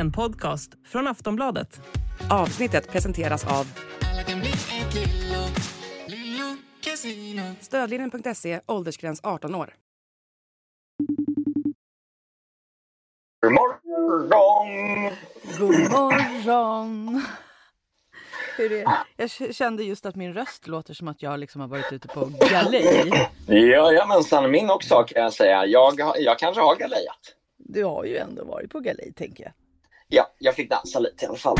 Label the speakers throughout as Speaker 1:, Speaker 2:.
Speaker 1: En podcast från Aftonbladet.
Speaker 2: Avsnittet presenteras av Stödlinjen.se, åldersgräns 18 år.
Speaker 3: God morgon!
Speaker 4: God morgon! Hur är Jag kände just att min röst låter som att jag liksom har varit ute på galej.
Speaker 3: Jajamensan, min också kan jag säga. Jag, jag kanske har galejat.
Speaker 4: Du har ju ändå varit på galej, tänker jag.
Speaker 3: Ja, jag fick dansa lite i alla fall.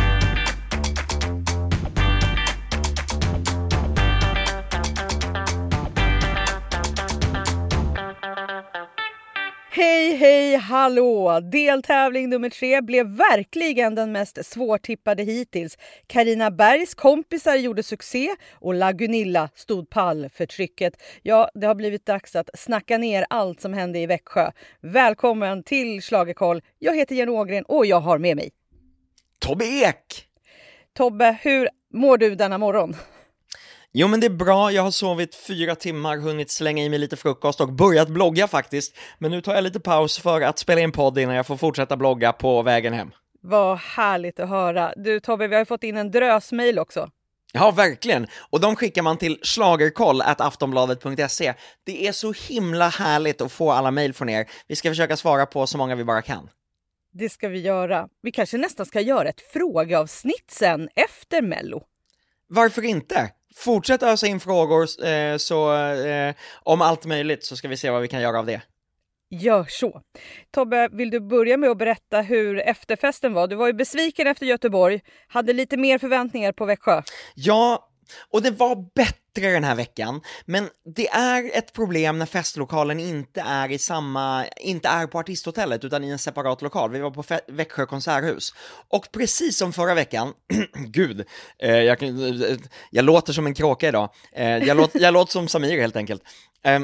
Speaker 4: Hej, hej, hallå! Deltävling nummer tre blev verkligen den mest svårtippade hittills. Karina Bergs kompisar gjorde succé och La Gunilla stod pall för trycket. Ja, det har blivit dags att snacka ner allt som hände i Växjö. Välkommen till Schlagerkoll. Jag heter Jenny Ågren och jag har med mig
Speaker 5: Tobbe Ek!
Speaker 4: Tobbe. Hur mår du denna morgon?
Speaker 5: Jo men det är bra, jag har sovit fyra timmar, hunnit slänga i mig lite frukost och börjat blogga faktiskt. Men nu tar jag lite paus för att spela in podd innan jag får fortsätta blogga på vägen hem.
Speaker 4: Vad härligt att höra. Du Tobbe, vi har ju fått in en drös mejl också.
Speaker 5: Ja, verkligen. Och de skickar man till schlagerkoll.aftonbladet.se. Det är så himla härligt att få alla mejl från er. Vi ska försöka svara på så många vi bara kan.
Speaker 4: Det ska vi göra. Vi kanske nästan ska göra ett frågeavsnitt sen efter Mello.
Speaker 5: Varför inte? Fortsätt ösa in frågor eh, så, eh, om allt möjligt så ska vi se vad vi kan göra av det.
Speaker 4: Gör så. Tobbe, vill du börja med att berätta hur efterfesten var? Du var ju besviken efter Göteborg, hade lite mer förväntningar på Växjö.
Speaker 5: Ja, och det var bättre den här veckan, men det är ett problem när festlokalen inte är i samma, inte är på artisthotellet utan i en separat lokal. Vi var på Fe- Växjö konserthus. Och precis som förra veckan, gud, eh, jag, eh, jag låter som en kråka idag. Eh, jag, låter, jag låter som Samir helt enkelt. Eh,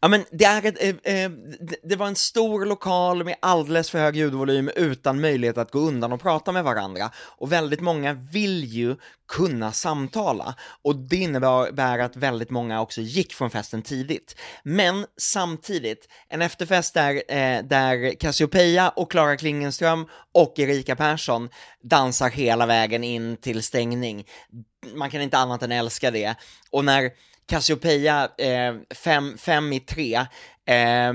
Speaker 5: Ja men det är ett, eh, eh, det- det var en stor lokal med alldeles för hög ljudvolym utan möjlighet att gå undan och prata med varandra. Och väldigt många vill ju kunna samtala. Och det innebär att väldigt många också gick från festen tidigt. Men samtidigt, en efterfest där, eh, där Cassiopeia och Klara Klingenström och Erika Persson dansar hela vägen in till stängning. Man kan inte annat än älska det. Och när Cassiopeia, eh, fem, fem i 3, eh,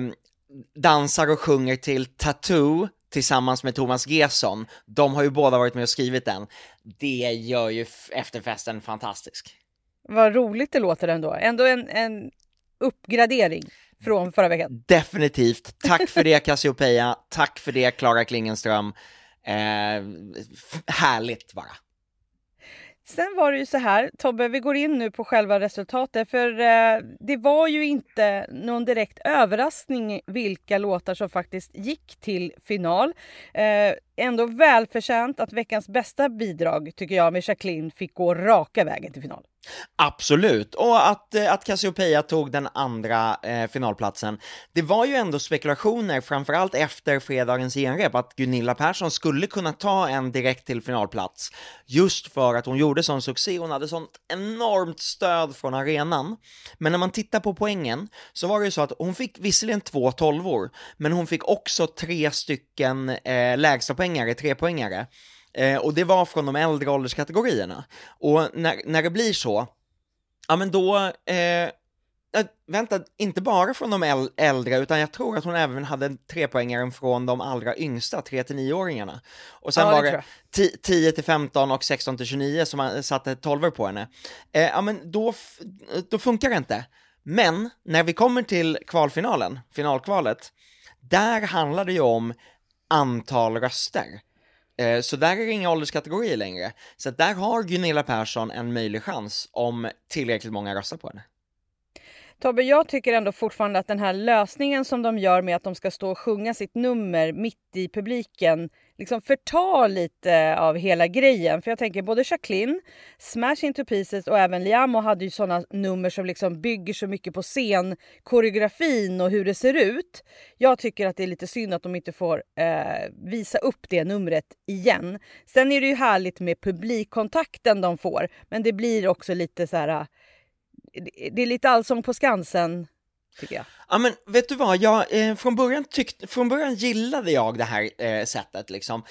Speaker 5: dansar och sjunger till Tattoo tillsammans med Thomas Gesson. De har ju båda varit med och skrivit den. Det gör ju efterfesten fantastisk.
Speaker 4: Vad roligt det låter ändå. Ändå en, en uppgradering från förra veckan.
Speaker 5: Definitivt. Tack för det Cassiopeia, tack för det Klara Klingenström. Eh, härligt bara.
Speaker 4: Sen var det ju så här, Tobbe, vi går in nu på själva resultatet för eh, det var ju inte någon direkt överraskning vilka låtar som faktiskt gick till final. Eh, ändå välförtjänt att veckans bästa bidrag tycker jag med Jacqueline fick gå raka vägen till final.
Speaker 5: Absolut, och att, eh, att Cassiopeia tog den andra eh, finalplatsen. Det var ju ändå spekulationer, framförallt efter fredagens genrep, att Gunilla Persson skulle kunna ta en direkt till finalplats. Just för att hon gjorde sån succé, hon hade sånt enormt stöd från arenan. Men när man tittar på poängen så var det ju så att hon fick visserligen två tolvor, men hon fick också tre stycken eh, lägstapoängare, trepoängare. Eh, och det var från de äldre ålderskategorierna. Och när, när det blir så, ja men då, eh, äh, vänta, inte bara från de äl- äldre, utan jag tror att hon även hade en trepoängaren från de allra yngsta, 3-9-åringarna. Och sen
Speaker 4: Ja,
Speaker 5: var det
Speaker 4: jag.
Speaker 5: 10 10 till 15 och 16 till 29 som man satte 12 på henne. Eh, ja men då, då funkar det inte. Men när vi kommer till kvalfinalen, finalkvalet, där handlar det ju om antal röster. Eh, så där är det inga ålderskategorier längre. Så där har Gunilla Persson en möjlig chans om tillräckligt många röstar på henne.
Speaker 4: Tobbe, jag tycker ändå fortfarande att den här lösningen som de gör med att de ska stå och sjunga sitt nummer mitt i publiken liksom förtar lite av hela grejen. För jag tänker både Jacqueline, Smash Into Pieces och även Liamo hade ju sådana nummer som liksom bygger så mycket på scen, koreografin och hur det ser ut. Jag tycker att det är lite synd att de inte får eh, visa upp det numret igen. Sen är det ju härligt med publikkontakten de får, men det blir också lite så här eh, det är lite allsång på Skansen tycker jag.
Speaker 5: Ja men vet du vad, jag, eh, från, början tyckte, från början gillade jag det här eh, sättet liksom.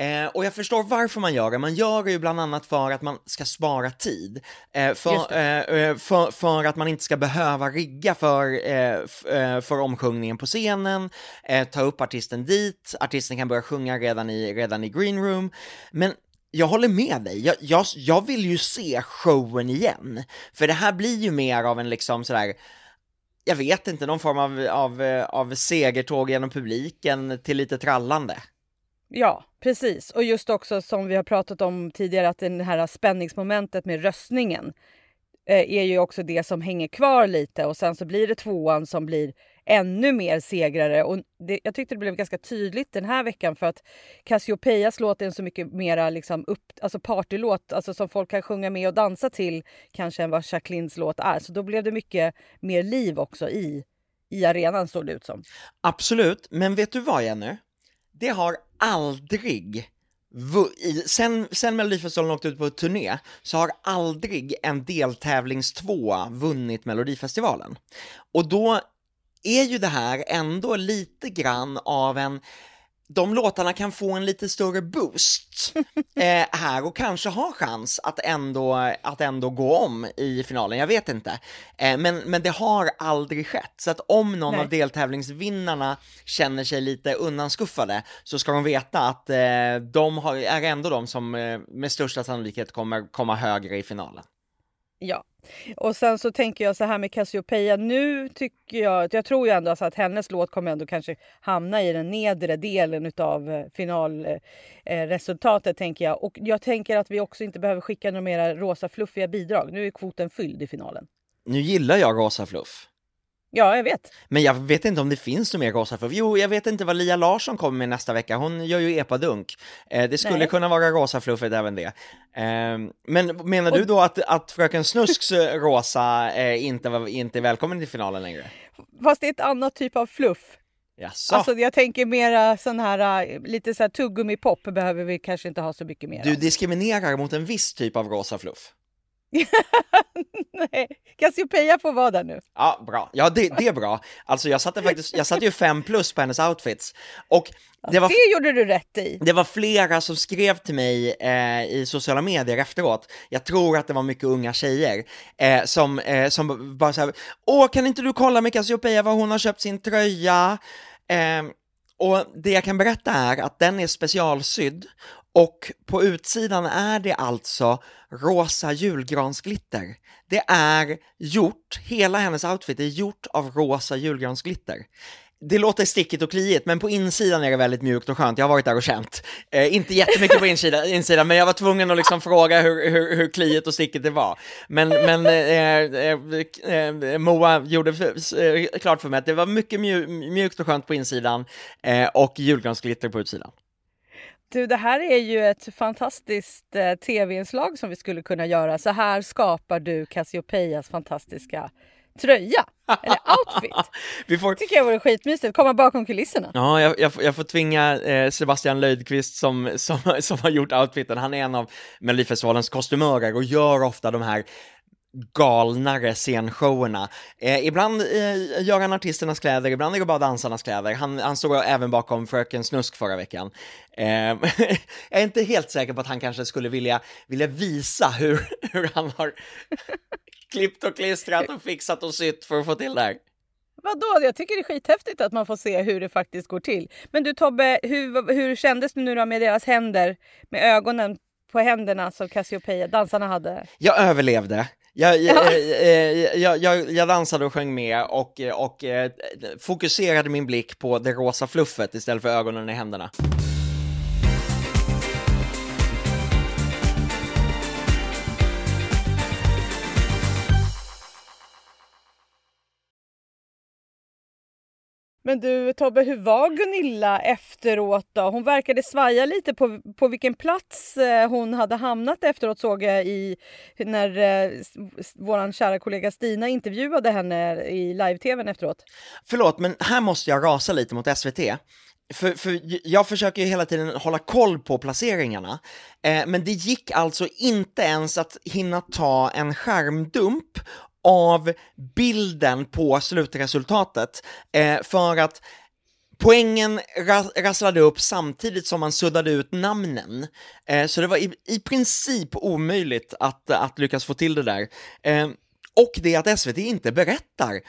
Speaker 5: Eh, och jag förstår varför man gör det. Man gör det ju bland annat för att man ska spara tid. Eh, för, eh, eh, för, för att man inte ska behöva rigga för, eh, eh, för omsjungningen på scenen, ta upp artisten dit, artisten kan börja sjunga redan i, redan i green room. Men jag håller med dig, jag, jag, jag vill ju se showen igen. För det här blir ju mer av en liksom sådär, jag vet inte, någon form av, av, av segertåg genom publiken till lite trallande.
Speaker 4: Ja, precis. Och just också som vi har pratat om tidigare att det här spänningsmomentet med röstningen eh, är ju också det som hänger kvar lite och sen så blir det tvåan som blir ännu mer segrare. Och det, jag tyckte det blev ganska tydligt den här veckan för att Cassiopeias låt är en så mycket mera liksom upp, alltså partylåt, alltså som folk kan sjunga med och dansa till kanske än vad Jacquelines låt är. Så då blev det mycket mer liv också i, i arenan såg det ut som.
Speaker 5: Absolut, men vet du vad Jenny? Det har aldrig, sen, sen Melodifestivalen åkte ut på turné, så har aldrig en deltävlingstvåa vunnit Melodifestivalen. Och då är ju det här ändå lite grann av en de låtarna kan få en lite större boost eh, här och kanske ha chans att ändå, att ändå gå om i finalen, jag vet inte. Eh, men, men det har aldrig skett, så att om någon
Speaker 4: Nej.
Speaker 5: av deltävlingsvinnarna känner sig lite undanskuffade så ska de veta att eh, de har, är ändå de som eh, med största sannolikhet kommer komma högre i finalen.
Speaker 4: Ja, och sen så tänker jag så här med Cassiopeia. Nu tycker jag, jag tror ju ändå alltså att hennes låt kommer ändå kanske hamna i den nedre delen av eh, finalresultatet eh, eh, tänker jag. Och jag tänker att vi också inte behöver skicka några mera rosa fluffiga bidrag. Nu är kvoten fylld i finalen.
Speaker 5: Nu gillar jag rosa fluff.
Speaker 4: Ja, jag vet.
Speaker 5: Men jag vet inte om det finns något mer rosa fluff. Jo, jag vet inte vad Lia Larsson kommer med nästa vecka. Hon gör ju epadunk. Eh, det skulle
Speaker 4: Nej.
Speaker 5: kunna vara rosa fluffet även det. Eh, men menar du då att, att Fröken Snusks eh, rosa eh, inte, var, inte är välkommen till finalen längre?
Speaker 4: Fast det är ett annat typ av fluff.
Speaker 5: Jaså?
Speaker 4: Alltså jag tänker mera sån här, äh, lite så här tuggummi-pop behöver vi kanske inte ha så mycket mer
Speaker 5: Du diskriminerar mot en viss typ av rosa fluff.
Speaker 4: Nej, Cassiopeia får vara där nu.
Speaker 5: Ja, bra. Ja, det, det är bra. Alltså jag satte faktiskt, jag satte ju fem plus på hennes outfits. Och det var
Speaker 4: Det gjorde du rätt i.
Speaker 5: Det var flera som skrev till mig eh, i sociala medier efteråt, jag tror att det var mycket unga tjejer, eh, som, eh, som bara såhär, åh kan inte du kolla med Cassiopeia var hon har köpt sin tröja? Eh, och det jag kan berätta är att den är specialsydd och på utsidan är det alltså rosa julgransglitter. Det är gjort, hela hennes outfit är gjort av rosa julgransglitter. Det låter stickigt och kliigt, men på insidan är det väldigt mjukt och skönt. Jag har varit där och känt. Eh, inte jättemycket på insidan, insidan, men jag var tvungen att liksom fråga hur, hur, hur kliigt och stickigt det var. Men, men eh, eh, eh, eh Moa gjorde eh, klart för mig att det var mycket mjukt och skönt på insidan eh, och julgransglitter på utsidan.
Speaker 4: Du, det här är ju ett fantastiskt eh, tv-inslag som vi skulle kunna göra. Så här skapar du Cassiopeias fantastiska tröja, eller outfit.
Speaker 5: Vi får,
Speaker 4: tycker jag vore skitmysigt, komma bakom kulisserna.
Speaker 5: Ja, jag, jag, får- jag får tvinga eh, Sebastian Löjdqvist som, som, som har gjort outfiten, han är en av Melodifestivalens kostymörer och gör ofta de här galnare scenshowerna. Eh, ibland eh, gör han artisternas kläder, ibland är det bara dansarnas kläder. Han, han stod även bakom Fröken Snusk förra veckan. Eh, jag är inte helt säker på att han kanske skulle vilja, vilja visa hur, hur han har klippt och klistrat och fixat och sytt för att få till det här.
Speaker 4: Vadå? Jag tycker det är skithäftigt att man får se hur det faktiskt går till. Men du Tobbe, hur, hur kändes det nu då med deras händer, med ögonen på händerna som Cassiopeia, dansarna hade?
Speaker 5: Jag överlevde. Jag, jag, jag, jag, jag, jag dansade och sjöng med och, och eh, fokuserade min blick på det rosa fluffet istället för ögonen i händerna.
Speaker 4: Men du Tobbe, hur var Gunilla efteråt då? Hon verkade svaja lite på, på vilken plats eh, hon hade hamnat efteråt såg jag i när eh, vår kära kollega Stina intervjuade henne i live-tvn efteråt.
Speaker 5: Förlåt, men här måste jag rasa lite mot SVT. För, för jag försöker ju hela tiden hålla koll på placeringarna, eh, men det gick alltså inte ens att hinna ta en skärmdump av bilden på slutresultatet eh, för att Poängen rasslade upp samtidigt som man suddade ut namnen, eh, så det var i, i princip omöjligt att, att lyckas få till det där. Eh, och det att SVT inte berättar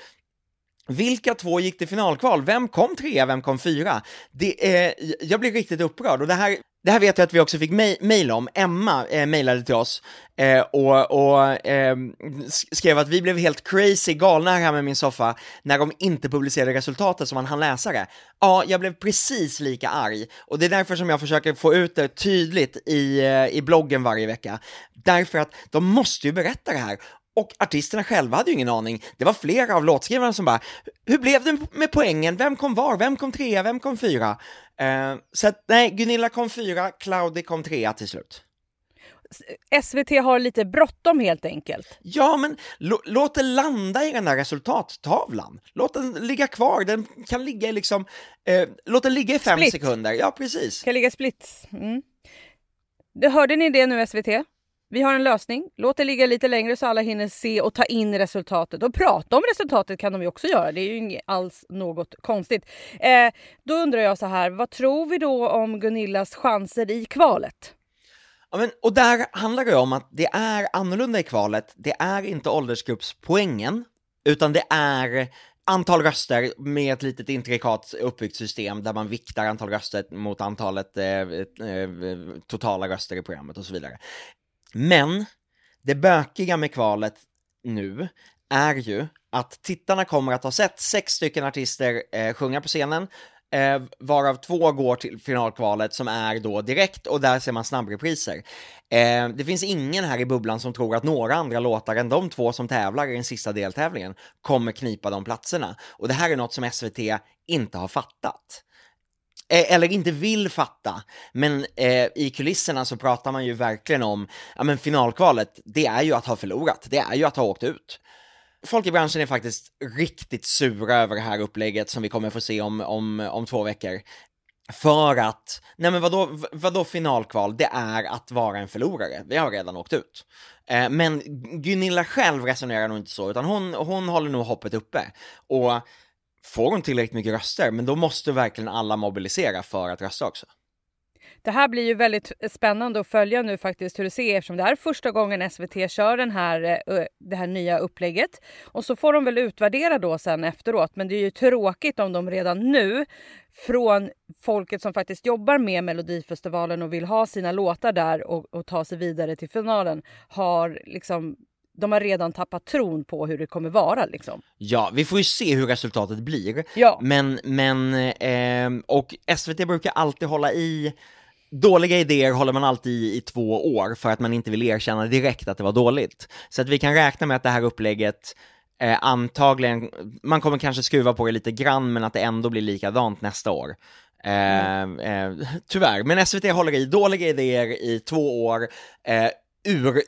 Speaker 5: vilka två gick till finalkval? Vem kom trea, vem kom fyra? Det, eh, jag blir riktigt upprörd och det här, det här vet jag att vi också fick mejl om. Emma eh, mejlade till oss eh, och, och eh, skrev att vi blev helt crazy galna här med min soffa när de inte publicerade resultatet som man hann läsa det. Ja, jag blev precis lika arg och det är därför som jag försöker få ut det tydligt i, eh, i bloggen varje vecka. Därför att de måste ju berätta det här och artisterna själva hade ju ingen aning. Det var flera av låtskrivarna som bara, hur blev det med poängen? Vem kom var? Vem kom trea? Vem kom fyra? Uh, så att, nej, Gunilla kom fyra, Claudi kom trea till slut.
Speaker 4: SVT har lite bråttom helt enkelt.
Speaker 5: Ja, men låt det landa i den där resultattavlan. Låt den ligga kvar, den kan ligga i liksom, eh, låt den ligga i fem split. sekunder. Ja, precis.
Speaker 4: Kan ligga split. Mm. Hörde ni det nu SVT? Vi har en lösning. Låt det ligga lite längre så alla hinner se och ta in resultatet. Och prata om resultatet kan de ju också göra. Det är ju inte alls något konstigt. Eh, då undrar jag så här, vad tror vi då om Gunillas chanser i kvalet?
Speaker 5: Ja, men, och där handlar det om att det är annorlunda i kvalet. Det är inte åldersgruppspoängen, utan det är antal röster med ett litet intrikat uppbyggt system där man viktar antal röster mot antalet eh, eh, totala röster i programmet och så vidare. Men det bökiga med kvalet nu är ju att tittarna kommer att ha sett sex stycken artister eh, sjunga på scenen, eh, varav två går till finalkvalet som är då direkt och där ser man snabbrepriser. Eh, det finns ingen här i bubblan som tror att några andra låtar än de två som tävlar i den sista deltävlingen kommer knipa de platserna. Och det här är något som SVT inte har fattat. Eh, eller inte vill fatta, men eh, i kulisserna så pratar man ju verkligen om, ja men finalkvalet, det är ju att ha förlorat, det är ju att ha åkt ut. Folk i branschen är faktiskt riktigt sura över det här upplägget som vi kommer få se om, om, om två veckor. För att, nej men vadå, vadå finalkval? Det är att vara en förlorare. Vi har redan åkt ut. Eh, men Gunilla själv resonerar nog inte så, utan hon, hon håller nog hoppet uppe. Och får hon tillräckligt mycket röster, men då måste verkligen alla mobilisera för att rösta också.
Speaker 4: Det här blir ju väldigt spännande att följa nu faktiskt hur det ser eftersom det här är första gången SVT kör den här, eh, det här nya upplägget. Och så får de väl utvärdera då sen efteråt. Men det är ju tråkigt om de redan nu från folket som faktiskt jobbar med Melodifestivalen och vill ha sina låtar där och, och ta sig vidare till finalen har liksom de har redan tappat tron på hur det kommer vara liksom.
Speaker 5: Ja, vi får ju se hur resultatet blir.
Speaker 4: Ja.
Speaker 5: Men, men, eh, och SVT brukar alltid hålla i Dåliga idéer håller man alltid i i två år för att man inte vill erkänna direkt att det var dåligt. Så att vi kan räkna med att det här upplägget eh, antagligen, man kommer kanske skruva på det lite grann men att det ändå blir likadant nästa år. Eh, eh, tyvärr, men SVT håller i dåliga idéer i två år, eh,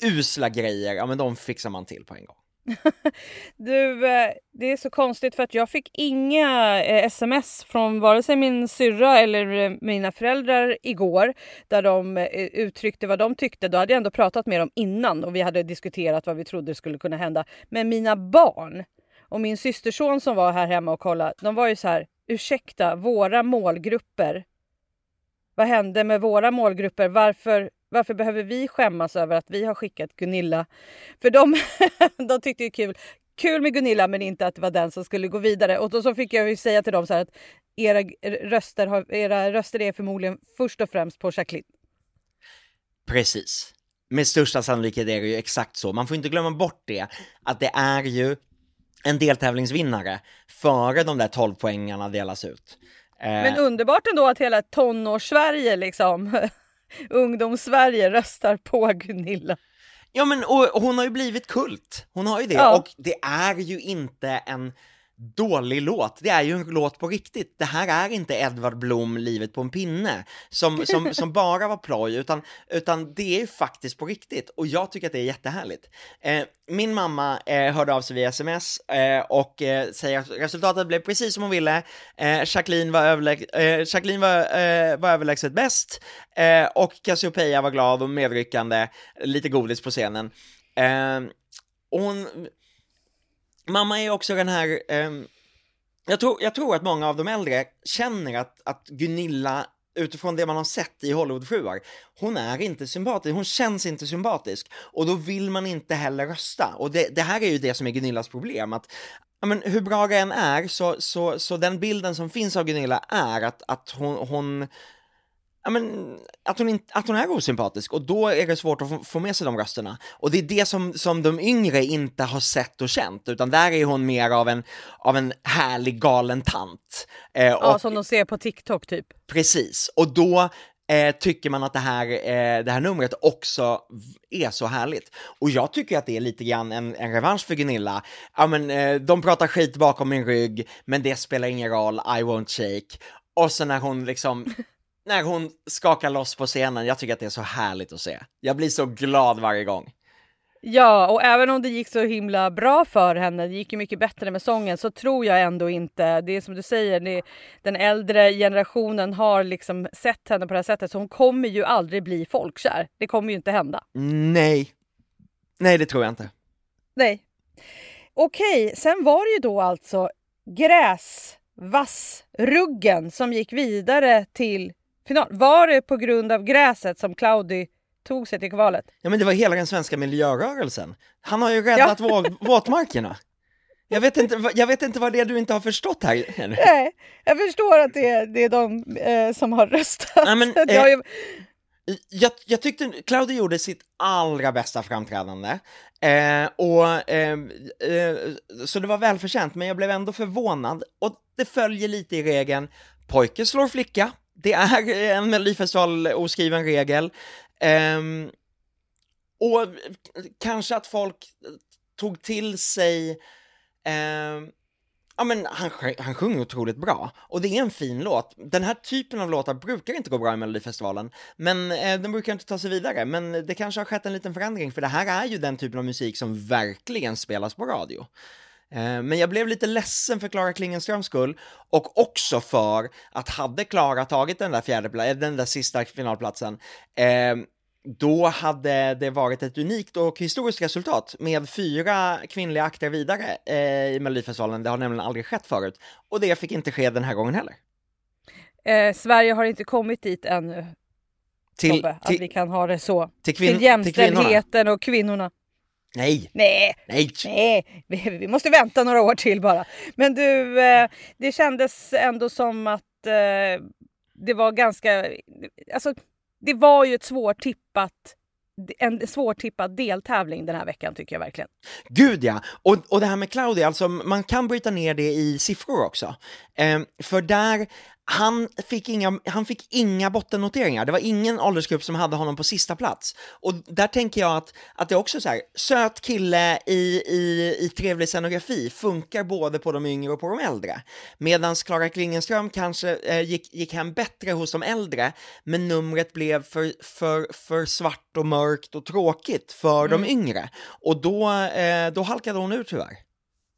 Speaker 5: urusla grejer, ja men de fixar man till på en gång.
Speaker 4: du, eh, det är så konstigt för att jag fick inga eh, sms från vare sig min syrra eller eh, mina föräldrar igår där de uttryckte vad de tyckte. Då hade jag ändå pratat med dem innan och vi hade diskuterat vad vi trodde skulle kunna hända. Men mina barn och min systerson som var här hemma och kollade, de var ju så här, ursäkta, våra målgrupper. Vad hände med våra målgrupper? Varför varför behöver vi skämmas över att vi har skickat Gunilla? För de, de tyckte det var kul. Kul med Gunilla men inte att det var den som skulle gå vidare. Och då så fick jag ju säga till dem så här att era röster, har, era röster är förmodligen först och främst på Jacqueline.
Speaker 5: Precis. Med största sannolikhet är det ju exakt så. Man får inte glömma bort det, att det är ju en deltävlingsvinnare före de där 12 poängarna delas ut.
Speaker 4: Men underbart ändå att hela tonårs-Sverige liksom ungdoms-Sverige röstar på Gunilla.
Speaker 5: Ja men och, och, hon har ju blivit kult, hon har ju det, ja. och det är ju inte en dålig låt. Det är ju en låt på riktigt. Det här är inte Edvard Blom, Livet på en pinne, som, som, som bara var ploj, utan, utan det är ju faktiskt på riktigt. Och jag tycker att det är jättehärligt. Eh, min mamma eh, hörde av sig via sms eh, och eh, säger att resultatet blev precis som hon ville. Eh, Jacqueline var, överlä eh, Jacqueline var, eh, var överlägset bäst och Cassiopeia var glad och medryckande, lite godis på scenen. hon mamma är också den här, ehm, jag, tror, jag tror att många av de äldre känner att, att Gunilla utifrån det man har sett i Hollywoodfruar, hon är inte sympatisk, hon känns inte sympatisk och då vill man inte heller rösta. Och det, det här är ju det som är Gunillas problem, att ja, men hur bra det än är, så, så, så den bilden som finns av Gunilla är att, att hon, hon ja, men, att, hon inte, att hon är osympatisk och då är det svårt att få, med sig de rösterna. Och det är det som, som de yngre inte har sett och känt, utan där är hon mer av en, av en härlig galen tant.
Speaker 4: Eh, ja, och, som de ser på TikTok typ.
Speaker 5: Precis, och då eh, tycker man att det här, eh, det här numret också är så härligt. Och jag tycker att det är lite grann en, en revansch för Gunilla. Ja men eh, de pratar skit bakom min rygg, men det spelar ingen roll, I won't shake. Och så när hon liksom när hon skakar loss på scenen, jag tycker att det är så härligt att se. Jag blir så glad varje gång.
Speaker 4: Ja, och även om det gick så himla bra för henne, det gick ju mycket bättre med sången, så tror jag ändå inte, det är som du säger, det, den äldre generationen har liksom sett henne på det här sättet, så hon kommer ju aldrig bli folkkär. Det kommer ju inte hända.
Speaker 5: Nej. Nej, det tror jag inte.
Speaker 4: Nej. Okej, sen var det ju då alltså gräsvassruggen som gick vidare till final. Var det på grund av gräset som Claudi tog sig till kvalet?
Speaker 5: Ja men det var hela den svenska miljörörelsen. Han har ju räddat ja. våtmarkerna. Jag vet, inte, jag vet inte vad det är du inte har förstått här.
Speaker 4: Nej, jag förstår att det är, det är de eh, som har röstat. Nej, men, eh,
Speaker 5: ju... jag, jag, tyckte Claudia gjorde sitt allra bästa framträdande. Eh, och, eh, eh, så det var välförtjänt, men jag blev ändå förvånad. Och det följer lite i regeln, pojke slår flicka, det är en Melodifestival oskriven regel. Um, och kanske att folk tog till sig um, Ja men han, han sjunger otroligt bra, och det är en fin låt. Den här typen av låtar brukar inte gå bra i Melodifestivalen, men eh, den brukar inte ta sig vidare. Men det kanske har skett en liten förändring, för det här är ju den typen av musik som verkligen spelas på radio. Eh, men jag blev lite ledsen för Klara Klingenströms skull och också för att hade Klara tagit den där fjärde, eh, den där sista finalplatsen, eh, då hade det varit ett unikt och historiskt resultat med fyra kvinnliga akter vidare i Melodifestivalen. Det har nämligen aldrig skett förut och det fick inte ske den här gången heller.
Speaker 4: Eh, Sverige har inte kommit dit ännu. Till, Tobbe, till, att vi kan ha det så. Till, kvin, till jämställdheten till och kvinnorna.
Speaker 5: Nej.
Speaker 4: Nej.
Speaker 5: Nej.
Speaker 4: Nej. Vi, vi, måste vänta några år till bara. Men du, eh, det kändes ändå som att eh, det var ganska... Alltså, det var ju ett svårtippat en svårtippad deltävling den här veckan tycker jag verkligen.
Speaker 5: Gud ja! Och, och det här med Claudia, alltså man kan bryta ner det i siffror också. Eh, för där han fick, inga, han fick inga bottennoteringar, det var ingen åldersgrupp som hade honom på sista plats. Och där tänker jag att, att det är också så här, söt kille i, i, i trevlig scenografi funkar både på de yngre och på de äldre. Medan Klara Klingenström kanske eh, gick, gick hem bättre hos de äldre, men numret blev för, för, för svart och mörkt och tråkigt för mm. de yngre. Och då, eh, då halkade hon ut tyvärr.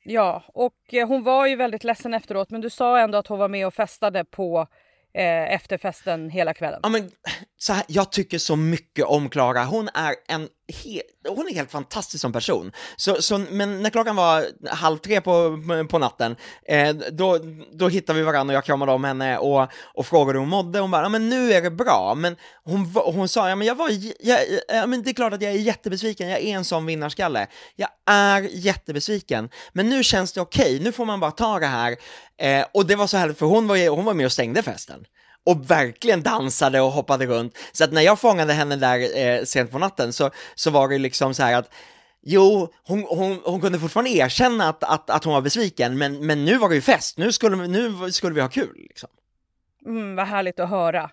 Speaker 4: Ja, och eh, hon var ju väldigt ledsen efteråt men du sa ändå att hon var med och festade på eh, efterfesten hela kvällen.
Speaker 5: Ja, men, så här, jag tycker så mycket om Klara. Hon är en he hon är helt fantastisk som person. Så, så, men när klockan var halv tre på, på natten, eh, då, då hittade vi varandra och jag kramade om henne och, och frågade hur hon mådde. Hon bara, ja men nu är det bra. Men hon, hon sa, ja men jag var, jag, ja, men det är klart att jag är jättebesviken, jag är en sån vinnarskalle. Jag är jättebesviken, men nu känns det okej, okay. nu får man bara ta det här. Eh, och det var så härligt, för hon var, hon var med och stängde festen och verkligen dansade och hoppade runt. Så att när jag fångade henne där eh, sent på natten så, så var det liksom så här att Jo, hon, hon, hon kunde fortfarande erkänna att, att, att hon var besviken, men, men nu var det ju fest, nu skulle, nu skulle vi ha kul. Liksom.
Speaker 4: Mm, vad härligt att höra.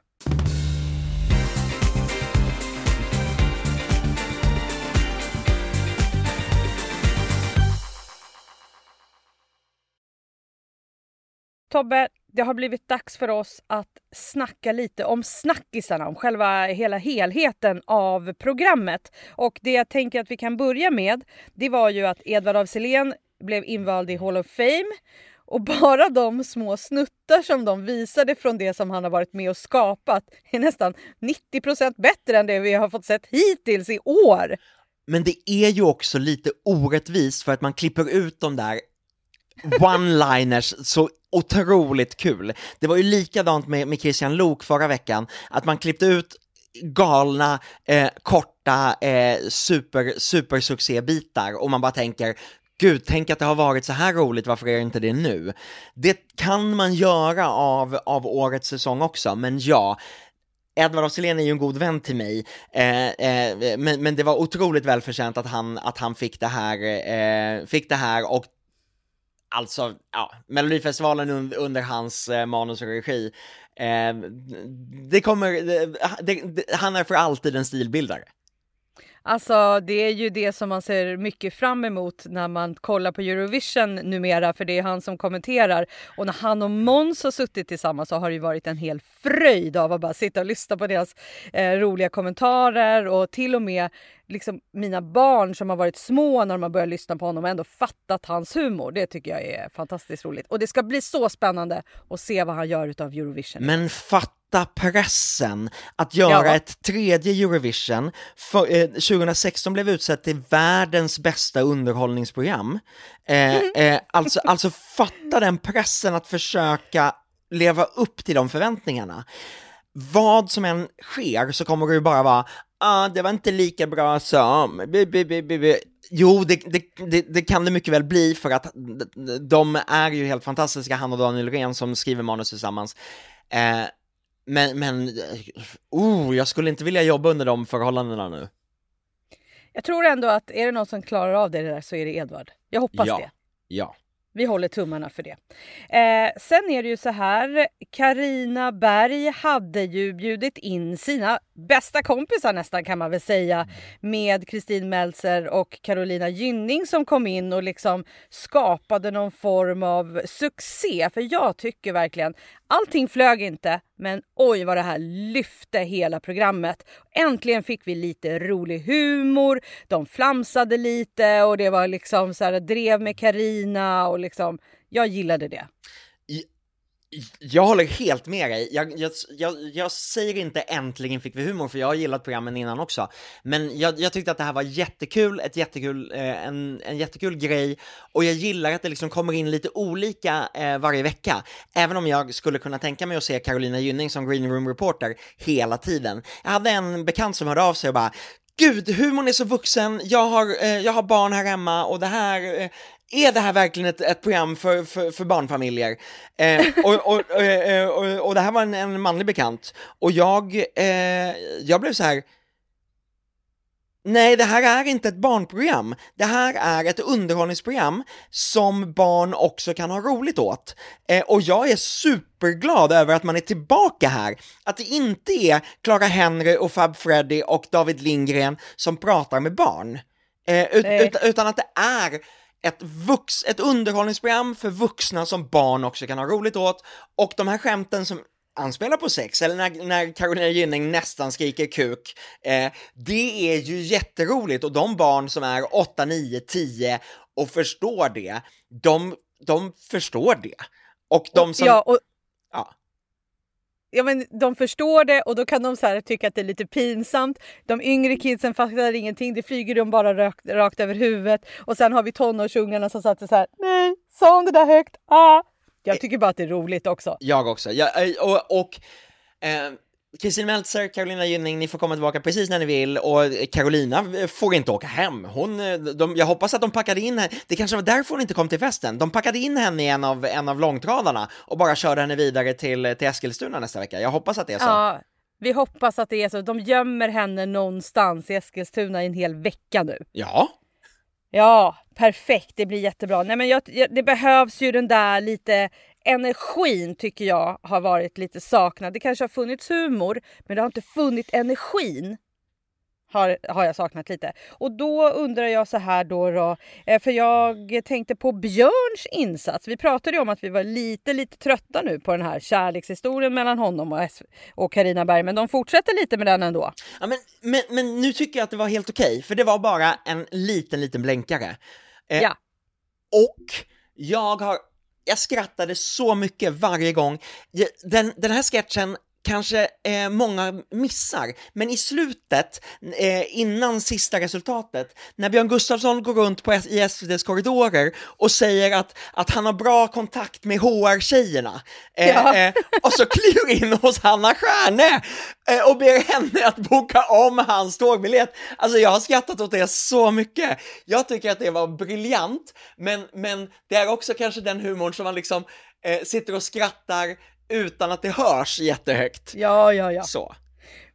Speaker 4: Tobbe, det har blivit dags för oss att snacka lite om snackisarna, om själva hela helheten av programmet. Och det jag tänker att vi kan börja med, det var ju att Edvard af blev invald i Hall of Fame och bara de små snuttar som de visade från det som han har varit med och skapat är nästan 90% bättre än det vi har fått sett hittills i år.
Speaker 5: men det är ju också lite orättvist för att man klipper ut de där one-liners så otroligt kul. Det var ju likadant med, med Christian Lok förra veckan, att man klippte ut galna, eh, korta, eh, super, supersuccébitar och man bara tänker Gud, tänk att det har varit så här roligt, varför är det inte det nu? Det kan man göra av, av årets säsong också, men ja, Edvard af är ju en god vän till mig, eh, eh, men, men det var otroligt välförtjänt att han, att han fick det här, eh, fick det här och alltså, ja, Melodifestivalen under, under hans eh, manus och regi, eh, det kommer, det, det, han är för alltid en stilbildare.
Speaker 4: Alltså det är ju det som man ser mycket fram emot när man kollar på Eurovision numera för det är han som kommenterar och när han och Måns har suttit tillsammans så har det ju varit en hel fröjd av att bara sitta och lyssna på deras eh, roliga kommentarer och till och med liksom mina barn som har varit små när de har börjat lyssna på honom och ändå fattat hans humor. Det tycker jag är fantastiskt roligt och det ska bli så spännande att se vad han gör utav Eurovision.
Speaker 5: Men fatta pressen att göra ja. ett tredje Eurovision. För, eh, 2016 blev utsett till världens bästa underhållningsprogram. Eh, eh, alltså, alltså fatta den pressen att försöka leva upp till de förväntningarna. Vad som än sker så kommer det ju bara vara ah, det var inte lika bra som... Jo, det, det, det, det, kan det mycket väl bli för att de är ju helt fantastiska, han och Daniel Ren som skriver manus tillsammans. Eh, men, men, oh, jag skulle inte vilja jobba under de förhållandena nu.
Speaker 4: Jag tror ändå att är det någon som klarar av det där så är det Edvard. Jag hoppas
Speaker 5: ja.
Speaker 4: det.
Speaker 5: Ja.
Speaker 4: Vi håller tummarna för det. Eh, sen är det ju så här. Karina Berg hade ju bjudit in sina bästa kompisar nästan kan man väl säga med Kristin Meltzer och Carolina Gynning som kom in och liksom skapade någon form av succé. För jag tycker verkligen allting flög inte, men oj vad det här lyfte hela programmet. Äntligen fick vi lite rolig humor. De flamsade lite och det var liksom så här drev med Karina och liksom jag gillade det.
Speaker 5: Jag håller helt med dig. Jag, jag, jag, jag, säger inte äntligen fick vi humor, för jag har gillat programmen innan också. Men jag, jag tyckte att det här var jättekul, ett jättekul, eh, en, en jättekul grej. Och jag gillar att det liksom kommer in lite olika eh, varje vecka. Även om jag skulle kunna tänka mig att se Carolina Gynning som Green Room Reporter hela tiden. Jag hade en bekant som hörde av sig och bara Gud, humorn är så vuxen, jag har, eh, jag har barn här hemma och det här, eh, är det här verkligen ett, ett program för, för, för barnfamiljer? Eh, och, och, och, och, och, det här var en, en manlig bekant, och jag, eh, jag blev så här, Nej, det här är inte ett barnprogram. Det här är ett underhållningsprogram som barn också kan ha roligt åt. Eh, och jag är superglad över att man är tillbaka här. Att det inte är Clara Henry och Fab Freddy och David Lindgren som pratar med barn. Eh, ut, ut, utan att det är ett, vux, ett underhållningsprogram för vuxna som barn också kan ha roligt åt. Och de här skämten som anspelar på sex, eller när, när Carolina Gynning nästan skriker kuk, eh, det är ju jätteroligt och de barn som är 8, 9, 10 och förstår det, de, de förstår det. Och de som...
Speaker 4: Ja, och... ja ja, men de förstår det och då kan de så här tycka att det är lite pinsamt. De yngre kidsen fattar ingenting, det flyger de bara rakt, rakt över huvudet. Och sen har vi tonårsungarna som satt så här, nej, sa hon det där högt? Ah. Jag tycker bara att det är roligt också.
Speaker 5: Jag också. Jag, eh, och, och eh, Kristin Meltzer, Carolina Gynning, ni får komma tillbaka precis när ni vill och Carolina får inte åka hem. Hon, eh, de, jag hoppas att de packade in henne, det kanske var därför hon inte kom till festen. De packade in henne i en av, en av långtradarna och bara körde henne vidare till, till Eskilstuna nästa vecka. Jag hoppas att det är så.
Speaker 4: Ja, vi hoppas att det är så. De gömmer henne någonstans i Eskilstuna i en hel vecka nu.
Speaker 5: Ja.
Speaker 4: Ja, perfekt. Det blir jättebra. Nej, men jag, det behövs ju den där lite energin tycker jag har varit lite saknad. Det kanske har funnits humor, men det har inte funnits energin. Har, har jag saknat lite. Och då undrar jag så här då, då eh, för jag tänkte på Björns insats. Vi pratade ju om att vi var lite, lite trötta nu på den här kärlekshistorien mellan honom och, och Carina Berg, men de fortsätter lite med den ändå.
Speaker 5: Ja, men, men, men nu tycker jag att det var helt okej, för det var bara en liten, liten blänkare.
Speaker 4: Eh, ja.
Speaker 5: Och jag har jag skrattade så mycket varje gång. Den, den här sketchen kanske eh, många missar. Men i slutet, eh, innan sista resultatet, när Björn Gustafsson går runt på, i SVTs korridorer och säger att, att han har bra kontakt med HR-tjejerna, eh,
Speaker 4: Ja.
Speaker 5: eh, och så kliver in hos Hanna Stjärne eh, och ber henne att boka om hans tågbiljett. Alltså jag har skrattat åt det så mycket. Jag tycker att det var briljant, men, men det är också kanske den humorn som man liksom eh, sitter och skrattar utan att det hörs jättehögt.
Speaker 4: Ja, ja, ja.
Speaker 5: Så.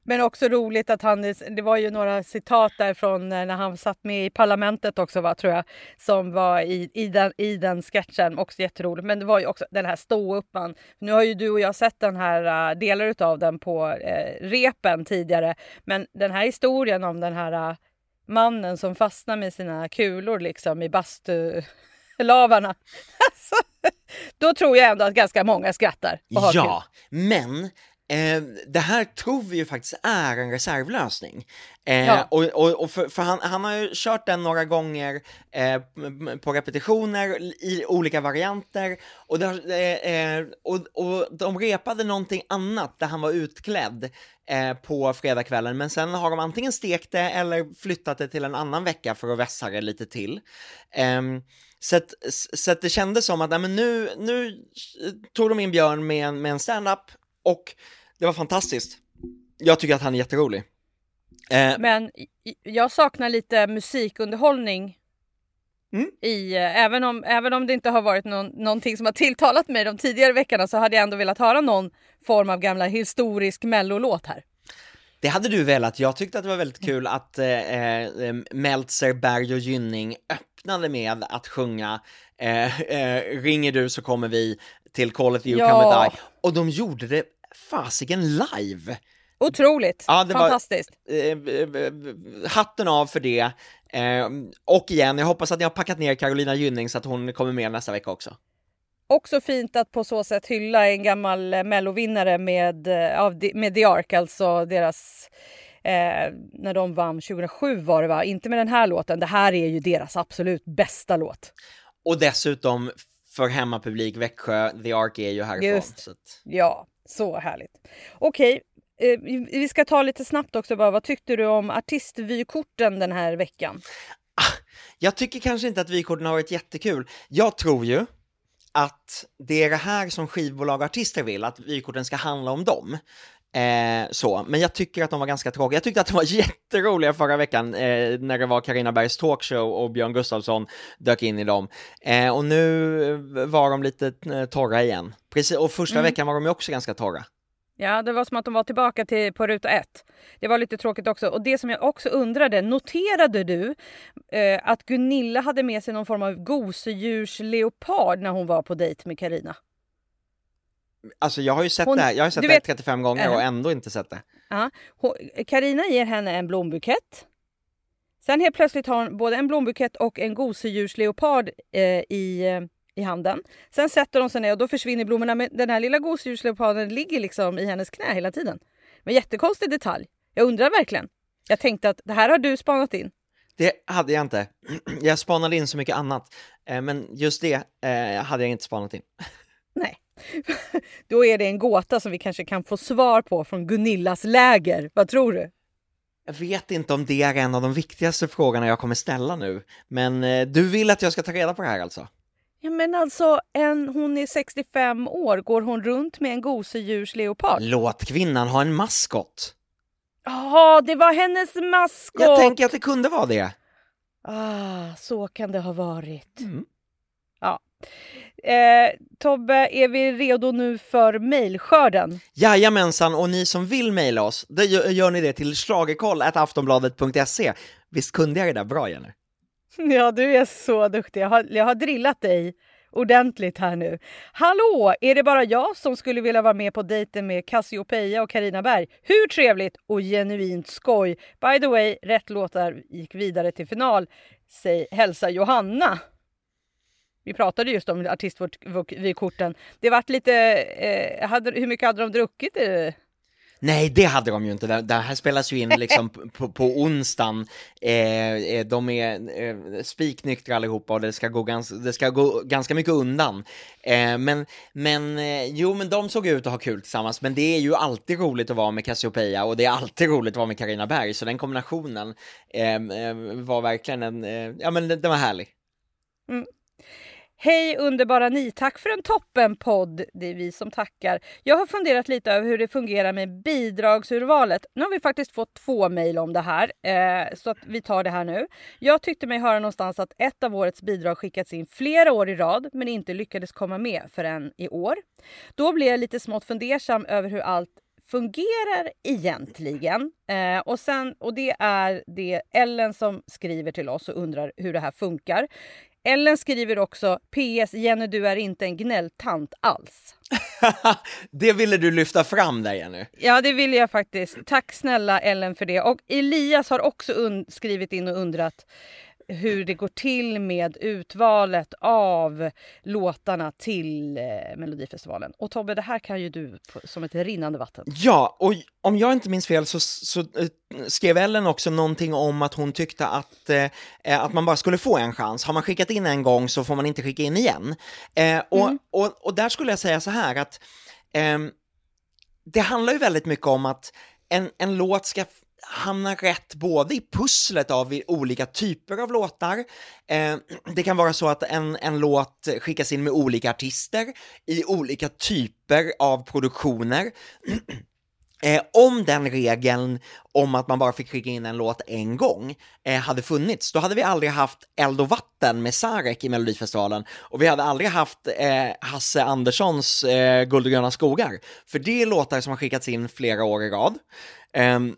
Speaker 4: Men också roligt att han, det var ju några citat därifrån när han satt med i parlamentet också va, tror jag, som var i, i, den, i den sketchen, också jätteroligt. Men det var ju också den här ståuppan. Nu har ju du och jag sett den här, uh, delar utav den på uh, repen tidigare. Men den här historien om den här uh, mannen som fastnar med sina kulor liksom i bastulavarna. Alltså, då tror jag ändå att ganska många skrattar och har
Speaker 5: Ja, men eh, det här tror vi ju faktiskt är en reservlösning. Eh,
Speaker 4: Ja.
Speaker 5: Och, och, och för, för han, han har ju kört den några gånger eh, på repetitioner i olika varianter och, det, eh, eh, och, och de repade någonting annat där han var utklädd eh, på fredagskvällen, men sen har de antingen stekt det eller flyttat det till en annan vecka för att vässa det lite till. Så, att, så att det kändes som att nej, men nu, nu tog de in Björn med en, med en stand-up och det var fantastiskt. Jag tycker att han är jätterolig. Eh,
Speaker 4: Men jag saknar lite musikunderhållning.
Speaker 5: Mm.
Speaker 4: I, eh, även, om, även om det inte har varit någon, någonting som har tilltalat mig de tidigare veckorna så hade jag ändå velat höra någon form av gamla historisk mellolåt här.
Speaker 5: Det hade du velat. Jag tyckte att det var väldigt kul att eh, eh, Meltzer, Berg och Gynning öppnade med att sjunga eh, eh, Ringer du så kommer vi till Call it you
Speaker 4: Ja.
Speaker 5: come die. Och de gjorde det fasiken live.
Speaker 4: Otroligt!
Speaker 5: Ja, det var-
Speaker 4: Fantastiskt!
Speaker 5: eh, eh, hatten av för det. Eh, och igen, jag hoppas att ni har packat ner Carolina Gynning så att hon kommer med nästa vecka också.
Speaker 4: Också fint att på så sätt hylla en gammal eh, mellovinnare med, eh, av, med The Ark, alltså deras Eh, när de vann 2007 var det va? Inte med den här låten. Det här är ju deras absolut bästa låt.
Speaker 5: Och dessutom för hemmapublik Växjö, The Ark är ju härifrån.
Speaker 4: Just.
Speaker 5: Så att,
Speaker 4: Ja, så härligt. Okej, eh, vi- vi ska ta lite snabbt också bara. Vad tyckte du om artistvykorten den här veckan?
Speaker 5: jag tycker kanske inte att vykorten har varit jättekul. Jag tror ju att det är det här som skivbolag och artister vill, att vykorten ska handla om dem. Eh, så, men jag tycker att de var ganska tråkiga. Jag tyckte att de var jätteroliga förra veckan eh, när det var Karina Bergs talkshow och Björn Gustafsson dök in i dem. Eh, och nu var de lite eh, torra igen. Precis, och första
Speaker 4: Mm.
Speaker 5: veckan var de ju också ganska torra.
Speaker 4: Ja, det var som att de var tillbaka till, på ruta ett. Det var lite tråkigt också. Och det som jag också undrade, noterade du eh, att Gunilla hade med sig någon form av gosedjursleopard när hon var på dejt med Karina?
Speaker 5: Alltså jag har ju sett
Speaker 4: Hon-
Speaker 5: det här, jag har sett det
Speaker 4: vet-
Speaker 5: 35 gånger och ändå inte sett det.
Speaker 4: Karina ger henne en blombukett. Sen helt plötsligt har hon både en blombukett och en gosedjursleopard eh, i, eh, i handen. Sen sätter de sig ner och då försvinner blommorna. Men den här lilla gosedjursleoparden ligger liksom i hennes knä hela tiden. Men jättekonstig detalj. Jag undrar verkligen. Jag tänkte att det här har du spanat in.
Speaker 5: Det hade jag inte. Jag spanade in så mycket annat, eh, men just det eh, hade jag inte spanat in.
Speaker 4: Nej. Då är det en gåta som vi kanske kan få svar på från Gunillas läger. Vad tror du?
Speaker 5: Jag vet inte om det är en av de viktigaste frågorna jag kommer ställa nu, men eh, du vill att jag ska ta reda på det här alltså?
Speaker 4: Ja men alltså, en, hon är 65 år. Går hon runt med en gosedjursleopard?
Speaker 5: Låt kvinnan ha en maskot.
Speaker 4: Ja, det var hennes maskot!
Speaker 5: Jag tänker att det kunde vara det.
Speaker 4: Ah, så kan det ha varit.
Speaker 5: Mm.
Speaker 4: Ja. Eh, Tobbe, är vi redo nu för mejlskörden?
Speaker 5: Jajamensan, och ni som vill mejla oss, då gör, ni det till schlagerkoll.aftonbladet.se. Visst kunde jag det där bra, Jenny?
Speaker 4: Ja, du är så duktig. Jag har, jag har drillat dig ordentligt här nu. Hallå, är det bara jag som skulle vilja vara med på dejten med Cassiopeia och Karina Berg? Hur trevligt och genuint skoj. By the way, rätt låtar gick vidare till final. Säg hälsa Johanna. Vi pratade just om artistvykorten. Det vart lite... Eh, hade, hur mycket hade de druckit? Eh?
Speaker 5: Nej, det hade de ju inte. Det, det här spelas ju in liksom på, på onsdagen. Eh, eh, de är eh, spiknyktra allihopa och det ska gå, gans, det ska gå ganska mycket undan. Eh, men, men eh, jo, men de såg ut att ha kul tillsammans. Men det är ju alltid roligt att vara med Cassiopeia och det är alltid roligt att vara med Karina Berg. Så den kombinationen eh, var verkligen en, ja men den var härlig.
Speaker 4: Mm. Hej underbara ni! Tack för en toppenpodd! Det är vi som tackar. Jag har funderat lite över hur det fungerar med bidragsurvalet. Nu har vi faktiskt fått två mejl om det här, eh, så att vi tar det här nu. Jag tyckte mig höra någonstans att ett av årets bidrag skickats in flera år i rad, men inte lyckades komma med förrän i år. Då blev jag lite smått fundersam över hur allt fungerar egentligen. Eh, och, sen, och det är det Ellen som skriver till oss och undrar hur det här funkar. Ellen skriver också PS Jenny du är inte en gnälltant alls.
Speaker 5: det ville du lyfta fram där Jenny.
Speaker 4: Ja det vill jag faktiskt. Tack snälla Ellen för det. Och Elias har också skrivit in och undrat hur det går till med utvalet av låtarna till eh, Melodifestivalen. Och Tobbe, det här kan ju du som ett rinnande vatten.
Speaker 5: Ja, och om jag inte minns fel så, så eh, skrev Ellen också någonting om att hon tyckte att, eh, att man bara skulle få en chans. Har man skickat in en gång så får man inte skicka in igen. Eh, och, mm. och, och där skulle jag säga så här att ehm, det handlar ju väldigt mycket om att en, en låt ska hamna rätt både i pusslet av olika typer av låtar. Eh, det kan vara så att en, en låt skickas in med olika artister i olika typer av produktioner. Eh, om den regeln om att man bara fick skicka in en låt en gång eh, hade funnits, då hade vi aldrig haft Eld och vatten med Sarek i Melodifestivalen och vi hade aldrig haft eh, Hasse Anderssons eh, Guld och gröna skogar, för det är låtar som har skickats in flera år i rad. Ehm,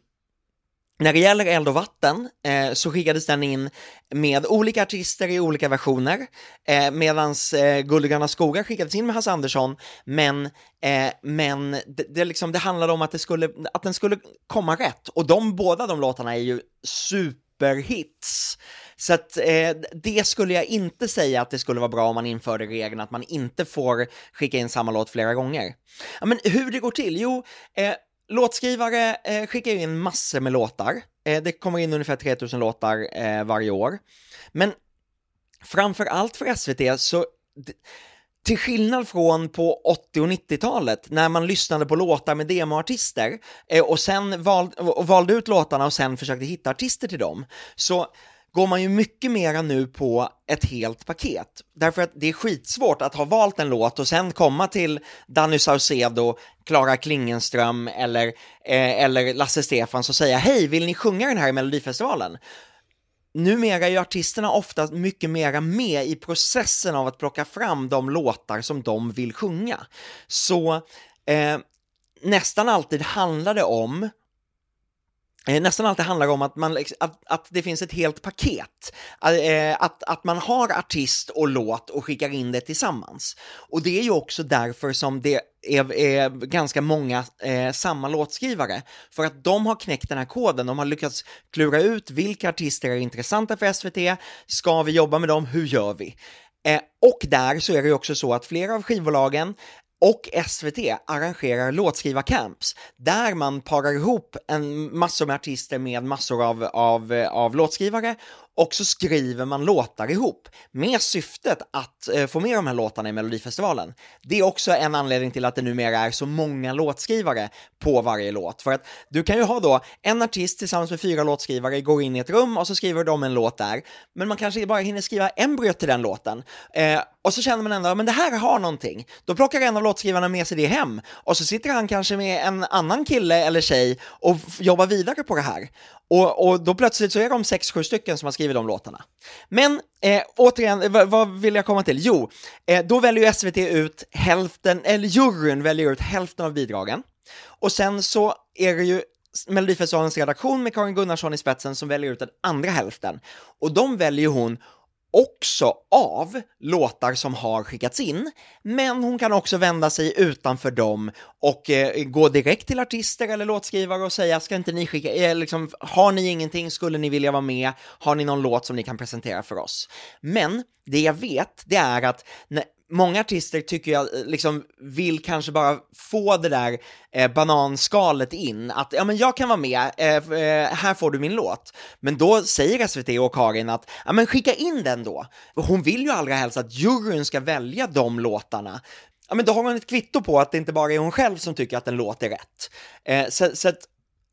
Speaker 5: när det gäller Eld och vatten eh, så skickades den in med olika artister i olika versioner, eh, medan eh, Gulligröna skogar skickades in med Hasse Andersson, men, eh, men det, det, liksom, det handlade om att, det skulle, att den skulle komma rätt, och de båda de låtarna är ju superhits. Så att eh, det skulle jag inte säga att det skulle vara bra om man införde regeln att man inte får skicka in samma låt flera gånger. Ja, men hur det går till? Jo, eh, låtskrivare eh, skickar in massor med låtar. Eh, det kommer in ungefär 3000 låtar eh, varje år. Men framför allt för SVT så till skillnad från på 80 och 90-talet när man lyssnade på låtar med demoartister eh, och sen val, och valde ut låtarna och sen försökte hitta artister till dem, så går man ju mycket mera nu på ett helt paket. Därför att det är skitsvårt att ha valt en låt och sen komma till Danny Saucedo, Klara Klingenström eller, eh, eller Lasse Stefans och säga hej, vill ni sjunga den här i Melodifestivalen? Numera är ju artisterna ofta mycket mera med i processen av att plocka fram de låtar som de vill sjunga. Så eh, nästan alltid handlar det om Eh, nästan alltid handlar om att, man, att, att det finns ett helt paket. Eh, att, att man har artist och låt och skickar in det tillsammans. Och det är ju också därför som det är, är ganska många eh, samma låtskrivare. För att de har knäckt den här koden, de har lyckats klura ut vilka artister är intressanta för SVT, ska vi jobba med dem, hur gör vi? Eh, och där så är det ju också så att flera av skivbolagen och SVT arrangerar låtskrivarcamps där man parar ihop en massor med artister med massor av, av, av låtskrivare och så skriver man låtar ihop med syftet att eh, få med de här låtarna i Melodifestivalen. Det är också en anledning till att det numera är så många låtskrivare på varje låt. För att du kan ju ha då en artist tillsammans med fyra låtskrivare, går in i ett rum och så skriver de en låt där, men man kanske bara hinner skriva en bröt till den låten. Eh, och så känner man ändå, men det här har någonting. Då plockar en av låtskrivarna med sig det hem och så sitter han kanske med en annan kille eller tjej och jobbar vidare på det här. Och, och då plötsligt så är de sex, sju stycken som har skrivit de låtarna. Men eh, återigen, eh, vad, vad, vill jag komma till? Jo, eh, då väljer ju SVT ut hälften, eller juryn väljer ut hälften av bidragen. Och sen så är det ju Melodifestivalens redaktion med Karin Gunnarsson i spetsen som väljer ut den andra hälften. Och de väljer hon också av låtar som har skickats in, men hon kan också vända sig utanför dem och eh, gå direkt till artister eller låtskrivare och säga, ska inte ni skicka, eh, liksom, har ni ingenting, skulle ni vilja vara med, har ni någon låt som ni kan presentera för oss? Men det jag vet, det är att när, många artister tycker jag eh, liksom vill kanske bara få det där eh, bananskalet in, att ja men jag kan vara med, eh, eh här får du min låt. Men då säger SVT och Karin att ja men skicka in den då. Hon vill ju allra helst att juryn ska välja de låtarna. Ja men då har hon ett kvitto på att det inte bara är hon själv som tycker att en låt är rätt. Eh, så, så att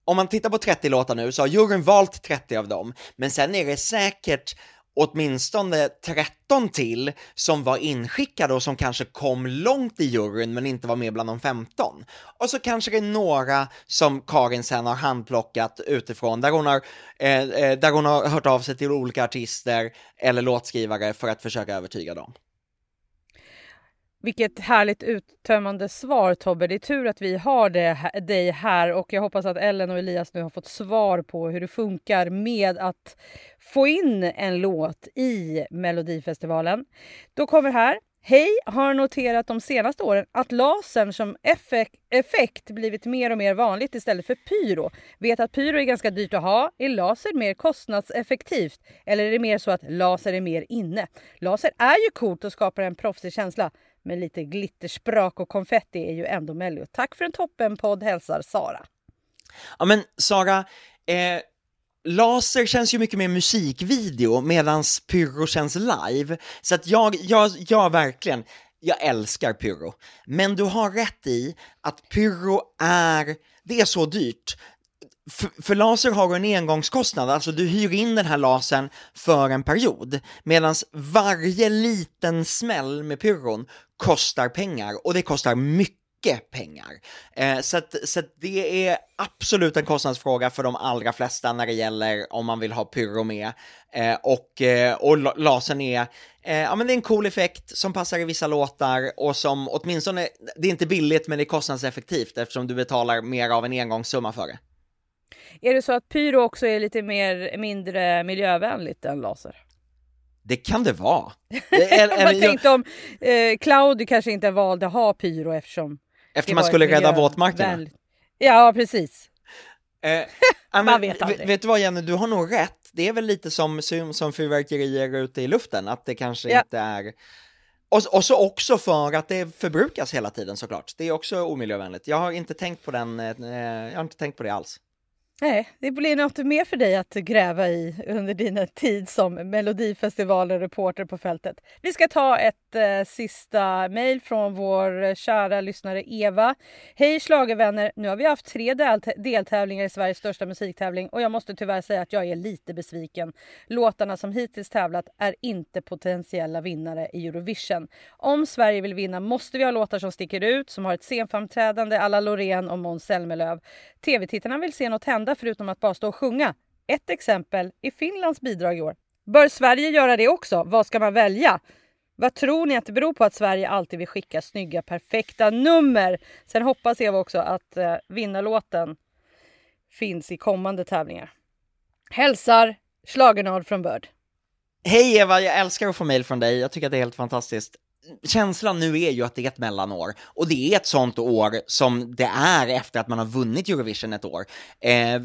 Speaker 5: om man tittar på 30 låtar nu så har juryn valt 30 av dem, men sen är det säkert åtminstone 13 till som var inskickade och som kanske kom långt i juryn men inte var med bland de 15. Och så kanske det är några som Karin sen har handplockat utifrån, där hon har, eh, eh, där hon har hört av sig till olika artister eller låtskrivare för att försöka övertyga dem.
Speaker 4: Vilket härligt uttömmande svar Tobbe. Det är tur att vi har det, dig här och jag hoppas att Ellen och Elias nu har fått svar på hur det funkar med att få in en låt i Melodifestivalen. Då kommer här. Hej! Har noterat de senaste åren att lasern som effekt, effekt blivit mer och mer vanligt istället för pyro. Vet att pyro är ganska dyrt att ha. Är laser mer kostnadseffektivt? Eller är det mer så att laser är mer inne? Laser är ju coolt och skapar en proffsig känsla med lite glittersprak och konfetti är ju ändå Mello. Tack för en toppenpodd hälsar Sara.
Speaker 5: Ja men Sara, eh, laser känns ju mycket mer musikvideo medans pyro känns live. Så att jag, jag, jag verkligen, jag älskar pyro. Men du har rätt i att pyro är, det är så dyrt. För, för, laser har du en engångskostnad, alltså du hyr in den här lasern för en period, medan varje liten smäll med pyron kostar pengar, och det kostar mycket pengar. Eh, så, att, så att det är absolut en kostnadsfråga för de allra flesta när det gäller om man vill ha pyro med. Eh, och, eh, och lasern är, eh, ja men det är en cool effekt som passar i vissa låtar och som åtminstone, det är inte billigt men det är kostnadseffektivt eftersom du betalar mer av en engångssumma för det.
Speaker 4: Är det så att pyro också är lite mer, mindre miljövänligt än laser?
Speaker 5: Det kan det vara.
Speaker 4: Man tänkte om eh, Claudio kanske inte valde att ha pyro eftersom...
Speaker 5: Eftersom man skulle rädda våtmarkerna?
Speaker 4: Ja, precis.
Speaker 5: Eh, man vet aldrig. Vet du vad Jenny, du har nog rätt. Det är väl lite som, som, som fyrverkerier ute i luften, att det kanske ja. inte är... Och, och, så också för att det förbrukas hela tiden såklart. Det är också omiljövänligt. Jag har inte tänkt på den, eh, jag har inte tänkt på det alls.
Speaker 4: Nej, det blir något mer för dig att gräva i under din tid som Melodifestivalen-reporter på fältet. Vi ska ta ett eh, sista mejl från vår eh, kära lyssnare Eva. Hej slagervänner! Nu har vi haft tre del deltävlingar i Sveriges största musiktävling och jag måste tyvärr säga att jag är lite besviken. Låtarna som hittills tävlat är inte potentiella vinnare i Eurovision. Om Sverige vill vinna måste vi ha låtar som sticker ut, som har ett scenframträdande alla Loreen och Måns Zelmerlöw. TV-tittarna vill se något hända förutom att bara stå och sjunga. Ett exempel är Finlands bidrag i år. Bör Sverige göra det också? Vad ska man välja? Vad tror ni att det beror på att Sverige alltid vill skicka snygga, perfekta nummer? Sen hoppas Eva också att eh, vinnarlåten finns i kommande tävlingar. Hälsar Schlagernad från Börd.
Speaker 5: Hej Eva, jag älskar att få mejl från dig. Jag tycker att det är helt fantastiskt känslan nu är ju att det är ett mellanår, och det är ett sånt år som det är efter att man har vunnit Eurovision ett år. Eh,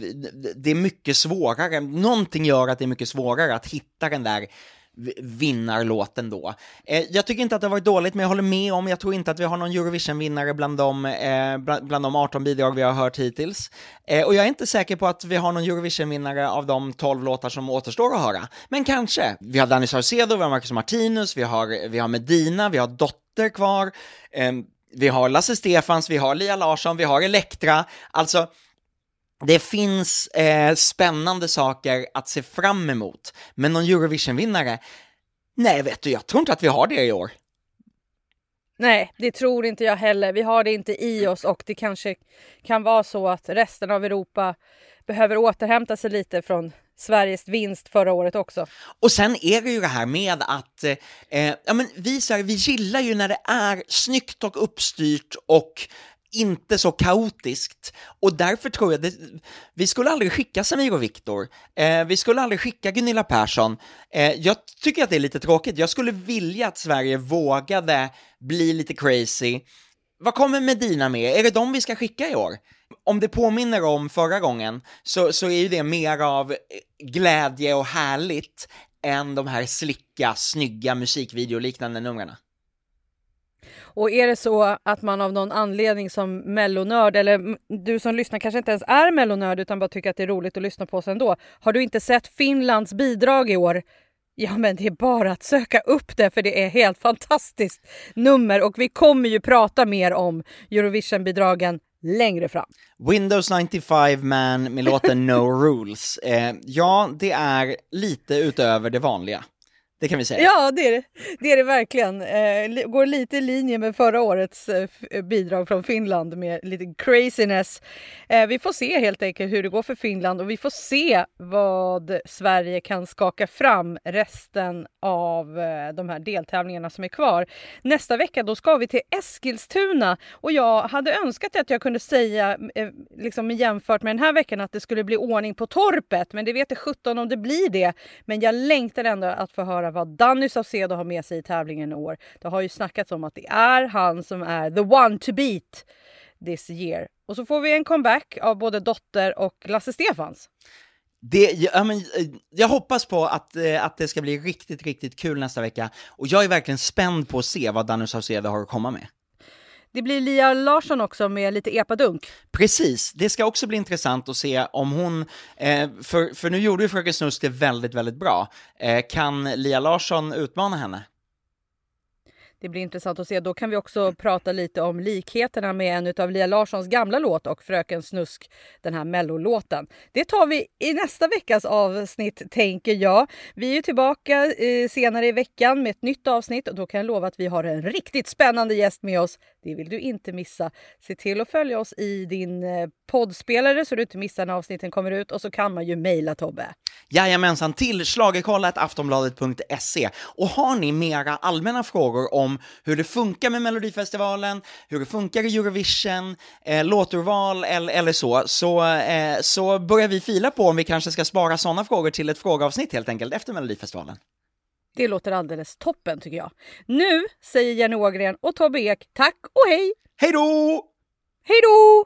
Speaker 5: det är mycket svårare, någonting gör att det är mycket svårare att hitta den där vinnarlåten då. Eh, jag tycker inte att det har varit dåligt, men jag håller med om, jag tror inte att vi har någon Eurovision-vinnare bland de, eh, bland, de 18 bidrag vi har hört hittills. Eh, och jag är inte säker på att vi har någon Eurovision-vinnare av de 12 låtar som återstår att höra. Men kanske. Vi har Danny Saucedo, vi har Marcus Martinus, vi har, vi har Medina, vi har Dotter kvar, eh, vi har Lasse Stefans, vi har Lia Larsson, vi har Elektra. Alltså, det finns eh, spännande saker att se fram emot, men någon Eurovision-vinnare? Nej, vet du, jag tror inte att vi har det i år.
Speaker 4: Nej, det tror inte jag heller. Vi har det inte i oss och det kanske kan vara så att resten av Europa behöver återhämta sig lite från Sveriges vinst förra året också.
Speaker 5: Och sen är det ju det här med att, eh, ja men vi, så här, vi gillar ju när det är snyggt och uppstyrt och inte så kaotiskt. Och därför tror jag, det, vi skulle aldrig skicka Samir och Viktor, eh, vi skulle aldrig skicka Gunilla Persson. Eh, jag tycker att det är lite tråkigt, jag skulle vilja att Sverige vågade bli lite crazy. Vad kommer Medina med? Är det de vi ska skicka i år? Om det påminner om förra gången, så, så är ju det mer av glädje och härligt än de här slicka, snygga musikvideoliknande numren.
Speaker 4: Och är det så att man av någon anledning som mellonörd eller du som lyssnar kanske inte ens är mellonörd utan bara tycker att det är roligt att lyssna på oss ändå. Har du inte sett Finlands bidrag i år? Ja, men det är bara att söka upp det för det är helt fantastiskt nummer och vi kommer ju prata mer om Eurovision-bidragen längre fram.
Speaker 5: Windows 95 man med låten No Rules. Eh, ja, det är lite utöver det vanliga. Det kan vi säga.
Speaker 4: Ja, det är det, det, är det verkligen. Eh, går lite i linje med förra årets eh, eh, bidrag från Finland med lite craziness. Eh, vi får se helt enkelt hur det går för Finland och vi får se vad Sverige kan skaka fram resten av eh, de här deltävlingarna som är kvar. Nästa vecka då ska vi till Eskilstuna och jag hade önskat att jag kunde säga eh, liksom jämfört med den här veckan att det skulle bli ordning på torpet, men det vet jag 17 om det blir det. Men jag längtar ändå att få höra vad Danny Saucedo har med sig i tävlingen i år. Det har ju snackats om att det är han som är the one to beat this year. Och så får vi en comeback av både Dotter och Lasse Stefans.
Speaker 5: Det, ja, men, eh, jag hoppas på att, eh, att det ska bli riktigt, riktigt kul nästa vecka. Och jag är verkligen spänd på att se vad Danny Saucedo har att komma med.
Speaker 4: Det blir Lia Larsson också med lite epadunk.
Speaker 5: Precis, det ska också bli intressant att se om hon, eh, för, för nu gjorde ju Fröken Snusk det väldigt, väldigt bra. Eh, kan Lia Larsson utmana henne?
Speaker 4: Det blir intressant att se. Då kan vi också prata lite om likheterna med en av Lia Larssons gamla låt och Fröken Snusk, den här mellolåten. Det tar vi i nästa veckas avsnitt tänker jag. Vi är tillbaka eh, senare i veckan med ett nytt avsnitt och då kan jag lova att vi har en riktigt spännande gäst med oss. Det vill du inte missa. Se till att följa oss i din eh, poddspelare så du inte missar när avsnitten kommer ut och så kan man ju mejla Tobbe.
Speaker 5: Jajamensan, till schlagerkollat.aftonbladet.se. Och har ni mera allmänna frågor om hur det funkar med Melodifestivalen, hur det funkar i Eurovision, eh, låturval eller, eller så, så, eh, så börjar vi fila på om vi kanske ska spara sådana frågor till ett frågeavsnitt helt enkelt efter Melodifestivalen.
Speaker 4: Det låter alldeles toppen tycker jag. Nu säger Jenny Ågren och Tobbe Ek tack och hej!
Speaker 5: Hej då!
Speaker 4: Hej då!